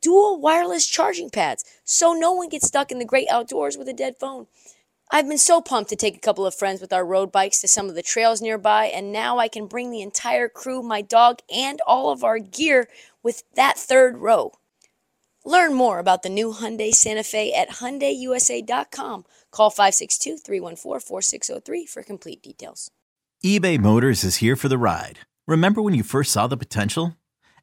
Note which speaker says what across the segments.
Speaker 1: dual wireless charging pads so no one gets stuck in the great outdoors with a dead phone. I've been so pumped to take a couple of friends with our road bikes to some of the trails nearby, and now I can bring the entire crew, my dog, and all of our gear with that third row. Learn more about the new Hyundai Santa Fe at HyundaiUSA.com. Call 562-314-4603 for complete details.
Speaker 2: eBay Motors is here for the ride. Remember when you first saw the potential?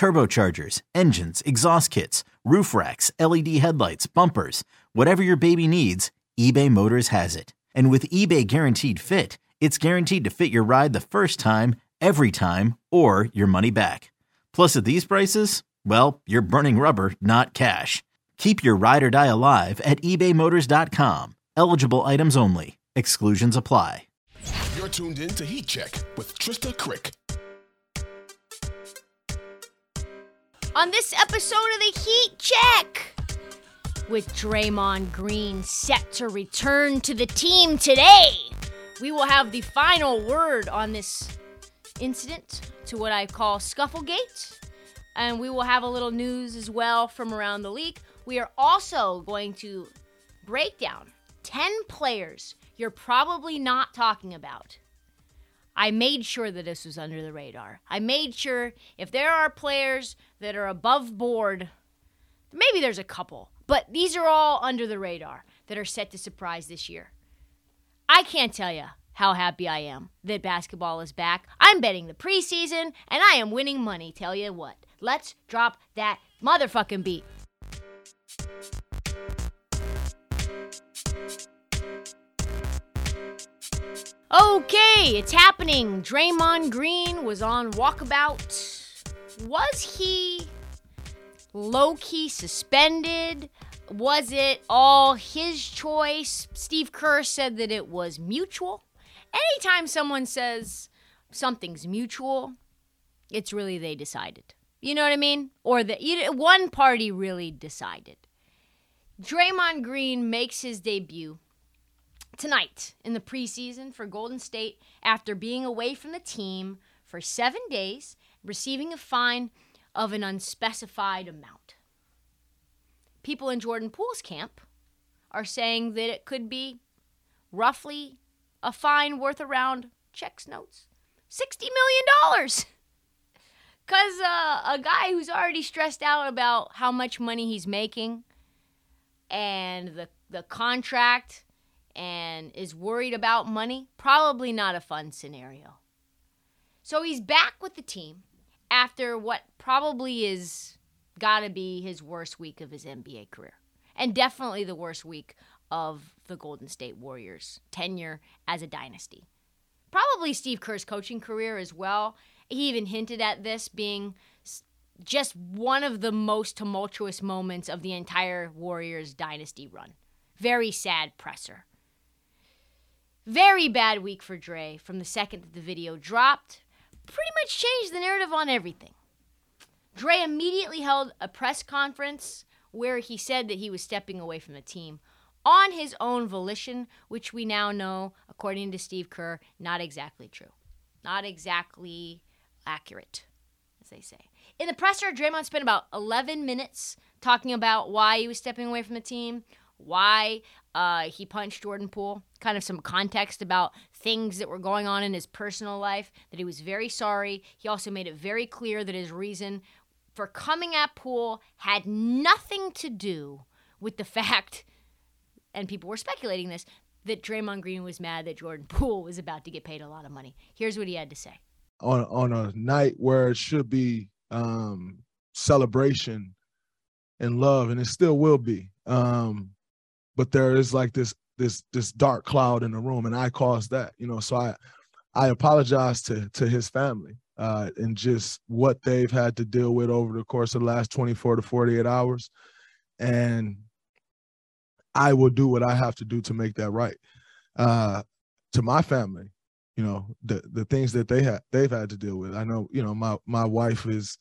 Speaker 2: turbochargers, engines, exhaust kits, roof racks, LED headlights, bumpers, whatever your baby needs, eBay Motors has it. And with eBay Guaranteed Fit, it's guaranteed to fit your ride the first time, every time, or your money back. Plus, at these prices, well, you're burning rubber, not cash. Keep your ride or die alive at ebaymotors.com. Eligible items only. Exclusions apply.
Speaker 3: You're tuned in to Heat Check with Trista Crick.
Speaker 4: On this episode of the Heat Check. With Draymond Green set to return to the team today, we will have the final word on this incident to what I call Scufflegate. And we will have a little news as well from around the league. We are also going to break down 10 players you're probably not talking about. I made sure that this was under the radar. I made sure if there are players that are above board, maybe there's a couple, but these are all under the radar that are set to surprise this year. I can't tell you how happy I am that basketball is back. I'm betting the preseason and I am winning money. Tell you what, let's drop that motherfucking beat. Okay, it's happening. Draymond Green was on walkabout. Was he low key suspended? Was it all his choice? Steve Kerr said that it was mutual. Anytime someone says something's mutual, it's really they decided. You know what I mean? Or that one party really decided. Draymond Green makes his debut tonight in the preseason for Golden State after being away from the team for seven days, receiving a fine of an unspecified amount. People in Jordan Poole's camp are saying that it could be roughly a fine worth around checks notes $60 million. Because uh, a guy who's already stressed out about how much money he's making and the, the contract and is worried about money, probably not a fun scenario. So he's back with the team after what probably is got to be his worst week of his NBA career. And definitely the worst week of the Golden State Warriors' tenure as a dynasty. Probably Steve Kerr's coaching career as well. He even hinted at this being just one of the most tumultuous moments of the entire Warriors dynasty run. Very sad presser. Very bad week for Dre from the second that the video dropped. Pretty much changed the narrative on everything. Dre immediately held a press conference where he said that he was stepping away from the team on his own volition, which we now know, according to Steve Kerr, not exactly true. Not exactly accurate, as they say. In the presser, Draymond spent about 11 minutes talking about why he was stepping away from the team, why uh, he punched Jordan Poole, kind of some context about things that were going on in his personal life, that he was very sorry. He also made it very clear that his reason for coming at Poole had nothing to do with the fact and people were speculating this, that Draymond Green was mad that Jordan Poole was about to get paid a lot of money. Here's what he had to say.
Speaker 5: On on a night where it should be um, celebration and love, and it still will be. Um, but there is like this this this dark cloud in the room, and I caused that, you know. So I I apologize to to his family uh, and just what they've had to deal with over the course of the last 24 to 48 hours, and I will do what I have to do to make that right. Uh, to my family, you know, the the things that they had they've had to deal with. I know, you know, my my wife is,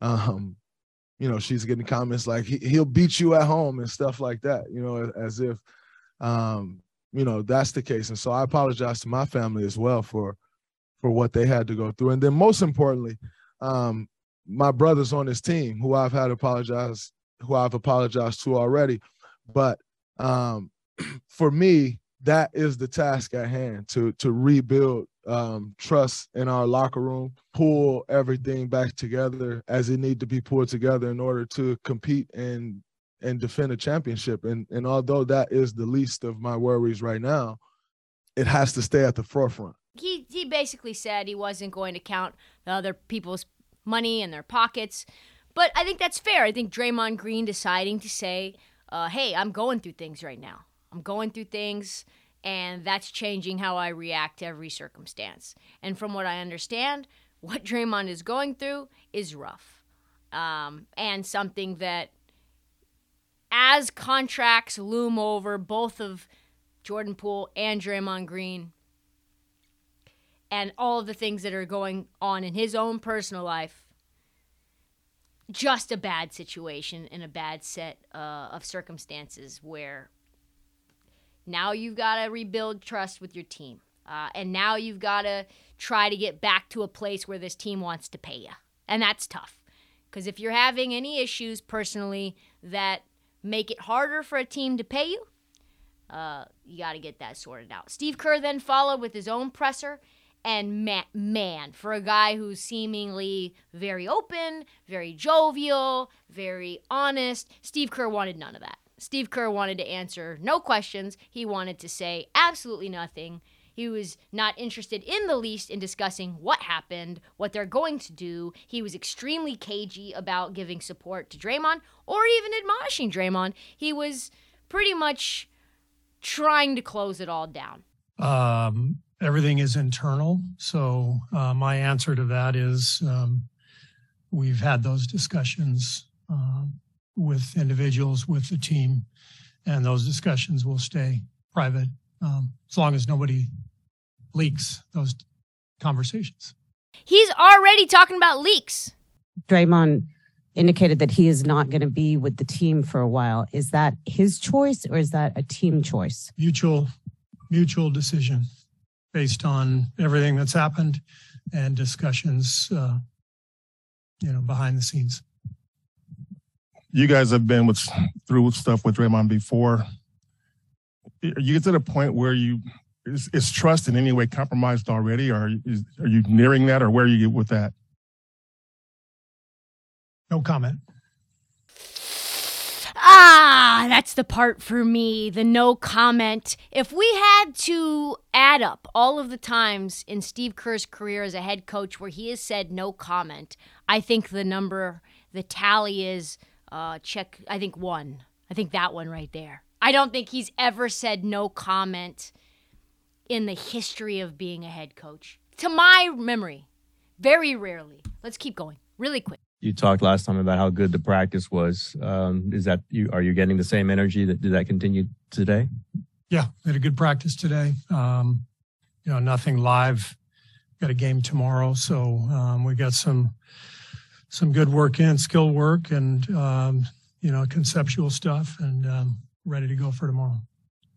Speaker 5: um, you know, she's getting comments like he, he'll beat you at home and stuff like that. You know, as if, um, you know, that's the case. And so I apologize to my family as well for for what they had to go through. And then most importantly, um, my brothers on this team who I've had apologize, who I've apologized to already. But um, for me, that is the task at hand to to rebuild um, trust in our locker room, pull everything back together as it need to be pulled together in order to compete and and defend a championship. And and although that is the least of my worries right now, it has to stay at the forefront.
Speaker 4: He he basically said he wasn't going to count the other people's money in their pockets. But I think that's fair. I think Draymond Green deciding to say, uh, hey, I'm going through things right now. I'm going through things, and that's changing how I react to every circumstance. And from what I understand, what Draymond is going through is rough, um, and something that, as contracts loom over both of Jordan Poole and Draymond Green, and all of the things that are going on in his own personal life, just a bad situation and a bad set uh, of circumstances where now you've got to rebuild trust with your team. Uh, and now you've got to try to get back to a place where this team wants to pay you. And that's tough. Because if you're having any issues personally that make it harder for a team to pay you, uh, you got to get that sorted out. Steve Kerr then followed with his own presser. And man, man, for a guy who's seemingly very open, very jovial, very honest, Steve Kerr wanted none of that. Steve Kerr wanted to answer no questions. He wanted to say absolutely nothing. He was not interested in the least in discussing what happened, what they're going to do. He was extremely cagey about giving support to Draymond or even admonishing Draymond. He was pretty much trying to close it all down.
Speaker 6: Um, everything is internal. So uh, my answer to that is um, we've had those discussions uh, with individuals, with the team, and those discussions will stay private um, as long as nobody leaks those conversations.
Speaker 4: He's already talking about leaks.
Speaker 7: Draymond indicated that he is not going to be with the team for a while. Is that his choice or is that a team choice?
Speaker 6: Mutual, mutual decision based on everything that's happened and discussions, uh, you know, behind the scenes.
Speaker 8: You guys have been with through stuff with Draymond before. Are you get to the point where you is, is trust in any way compromised already, or is, are you nearing that, or where are you with that?
Speaker 6: No comment.
Speaker 4: Ah, that's the part for me, the no comment. If we had to add up all of the times in Steve Kerr's career as a head coach where he has said no comment, I think the number, the tally is uh, check, I think one. I think that one right there. I don't think he's ever said no comment in the history of being a head coach. To my memory, very rarely. Let's keep going really quick
Speaker 9: you talked last time about how good the practice was. Um, is that you? Are you getting the same energy? That did that continue today?
Speaker 6: Yeah, we had a good practice today. Um, you know, nothing live. Got a game tomorrow, so um, we got some some good work in, skill work, and um, you know, conceptual stuff, and um, ready to go for tomorrow.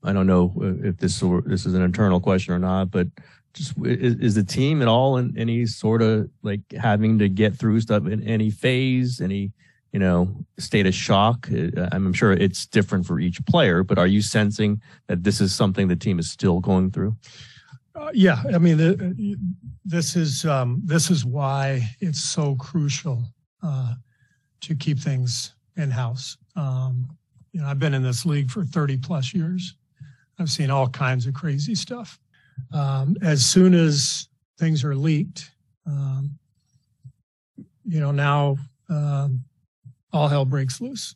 Speaker 9: I don't know if this this is an internal question or not, but just is, is, the team at all in any sort of like having to get through stuff in any phase, any you know state of shock? Uh, I'm sure it's different for each player, but are you sensing that this is something the team is still going through?
Speaker 6: Uh, yeah, I mean, the, this is um, this is why it's so crucial uh, to keep things in house. Um, You know, I've been in this league for 30 plus years. I've seen all kinds of crazy stuff. Um, as soon as things are leaked, um, you know, now um, all hell breaks loose.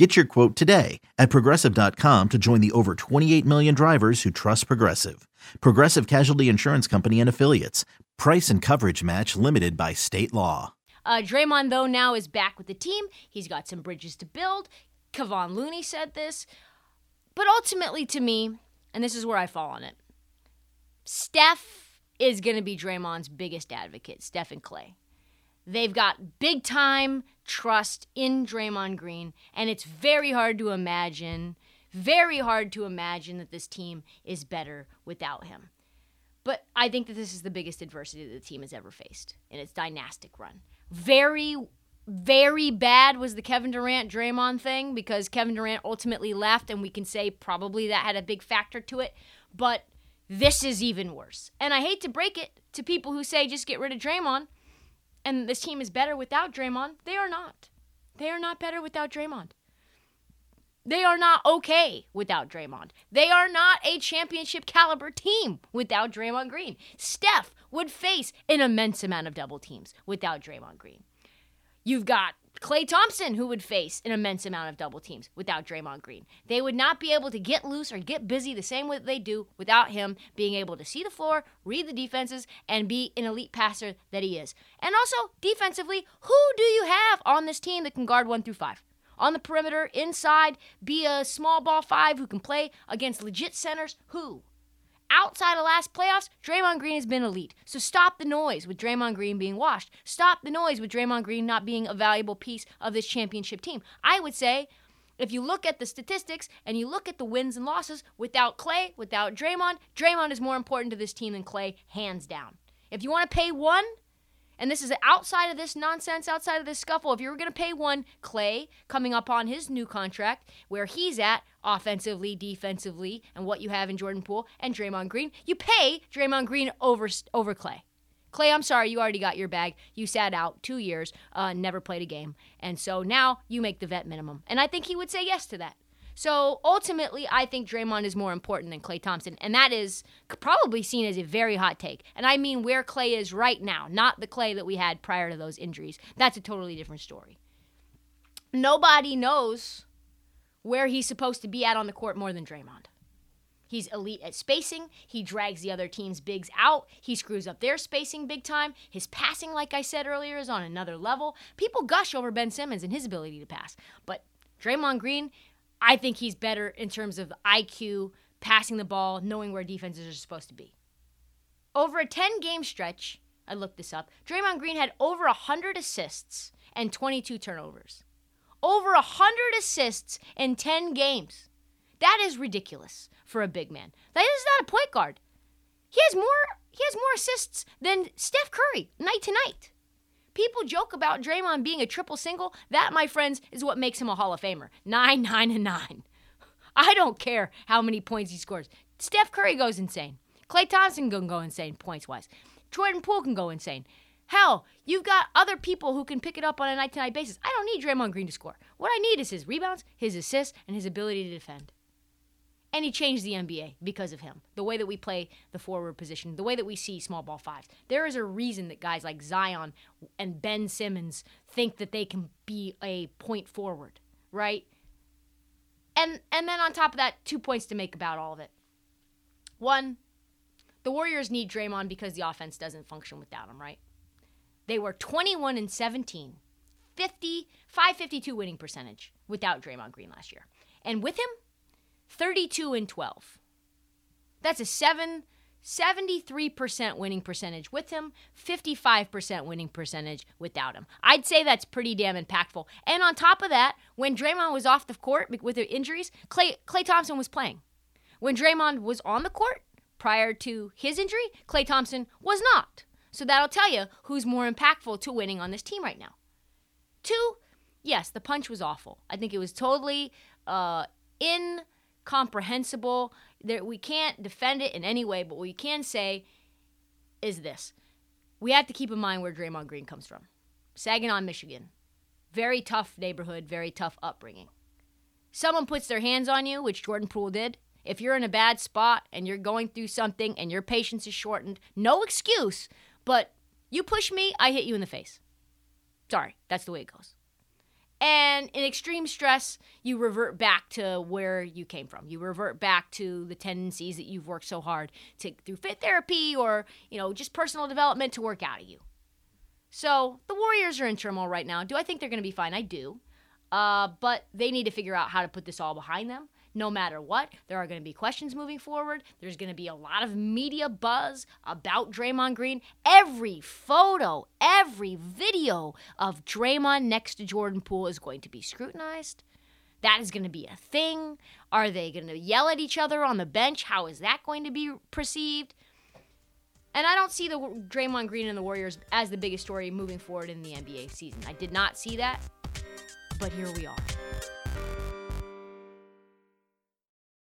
Speaker 2: Get your quote today at progressive.com to join the over 28 million drivers who trust Progressive. Progressive Casualty Insurance Company and Affiliates. Price and coverage match limited by state law.
Speaker 4: Uh, Draymond, though, now is back with the team. He's got some bridges to build. Kevon Looney said this. But ultimately, to me, and this is where I fall on it, Steph is going to be Draymond's biggest advocate, Steph and Klay. They've got big time trust in Draymond Green, and it's very hard to imagine, very hard to imagine that this team is better without him. But I think that this is the biggest adversity that the team has ever faced in its dynastic run. Very, very bad was the Kevin Durant Draymond thing because Kevin Durant ultimately left, and we can say probably that had a big factor to it. But this is even worse. And I hate to break it to people who say just get rid of Draymond and this team is better without Draymond. They are not. They are not better without Draymond. They are not okay without Draymond. They are not a championship caliber team without Draymond Green. Steph would face an immense amount of double teams without Draymond Green. You've got Klay Thompson, who would face an immense amount of double teams without Draymond Green. They would not be able to get loose or get busy the same way they do without him being able to see the floor, read the defenses, and be an elite passer that he is. And also, defensively, who do you have on this team that can guard one through five? On the perimeter, inside, be a small ball five who can play against legit centers? Who? Outside of last playoffs, Draymond Green has been elite. So stop the noise with Draymond Green being washed. Stop the noise with Draymond Green not being a valuable piece of this championship team. I would say if you look at the statistics and you look at the wins and losses, without Klay, without Draymond, Draymond is more important to this team than Klay, hands down. If you want to pay one, and this is outside of this nonsense, outside of this scuffle. If you were going to pay one, Klay coming up on his new contract, where he's at offensively, defensively, and what you have in Jordan Poole and Draymond Green, you pay Draymond Green over over Clay. Klay, I'm sorry, you already got your bag. You sat out two years, uh, never played a game. And so now you make the vet minimum. And I think he would say yes to that. So ultimately, I think Draymond is more important than Klay Thompson, and that is probably seen as a very hot take. And I mean where Klay is right now, not the Klay that we had prior to those injuries. That's a totally different story. Nobody knows where he's supposed to be at on the court more than Draymond. He's elite at spacing. He drags the other team's bigs out. He screws up their spacing big time. His passing, like I said earlier, is on another level. People gush over Ben Simmons and his ability to pass. But Draymond Green, I think he's better in terms of IQ, passing the ball, knowing where defenses are supposed to be. Over a 10 game stretch, I looked this up, Draymond Green had over 100 assists and 22 turnovers. Over 100 assists in 10 games. That is ridiculous for a big man. That is not a point guard. He has more he has more assists than Steph Curry night to night. People joke about Draymond being a triple single. That, my friends, is what makes him a Hall of Famer. Nine, nine, and nine. I don't care how many points he scores. Steph Curry goes insane. Klay Thompson can go insane points wise. Jordan Poole can go insane. Hell, you've got other people who can pick it up on a night to night basis. I don't need Draymond Green to score. What I need is his rebounds, his assists, and his ability to defend. And he changed the NBA because of him. The way that we play the forward position, the way that we see small ball fives. There is a reason that guys like Zion and Ben Simmons think that they can be a point forward, right? And and then on top of that, two points to make about all of it. One, the Warriors need Draymond because the offense doesn't function without him, right? They were 21 and 17, 50, 552 winning percentage without Draymond Green last year. And with him, 32 and 12. That's a 7 73% winning percentage with him, 55% winning percentage without him. I'd say that's pretty damn impactful. And on top of that, when Draymond was off the court with their injuries, Clay, Klay Thompson was playing. When Draymond was on the court prior to his injury, Klay Thompson was not. So that'll tell you who's more impactful to winning on this team right now. Two, yes, the punch was awful. I think it was totally uh, incomprehensible. There, we can't defend it in any way, but what we can say is this. We have to keep in mind where Draymond Green comes from. Saginaw, Michigan. Very tough neighborhood, very tough upbringing. Someone puts their hands on you, which Jordan Poole did. If you're in a bad spot and you're going through something and your patience is shortened, no excuse, but you push me, I hit you in the face. Sorry, that's the way it goes. And in extreme stress, you revert back to where you came from. You revert back to the tendencies that you've worked so hard to through fit therapy or, you know, just personal development to work out of you. So the Warriors are in turmoil right now. Do I think they're going to be fine? I do. Uh, but they need to figure out how to put this all behind them no matter what. There are going to be questions moving forward. There's going to be a lot of media buzz about Draymond Green. Every photo, every video of Draymond next to Jordan Poole is going to be scrutinized. That is going to be a thing. Are they going to yell at each other on the bench? How is that going to be perceived? And I don't see the Draymond Green and the Warriors as the biggest story moving forward in the NBA season. I did not see that, but here we are.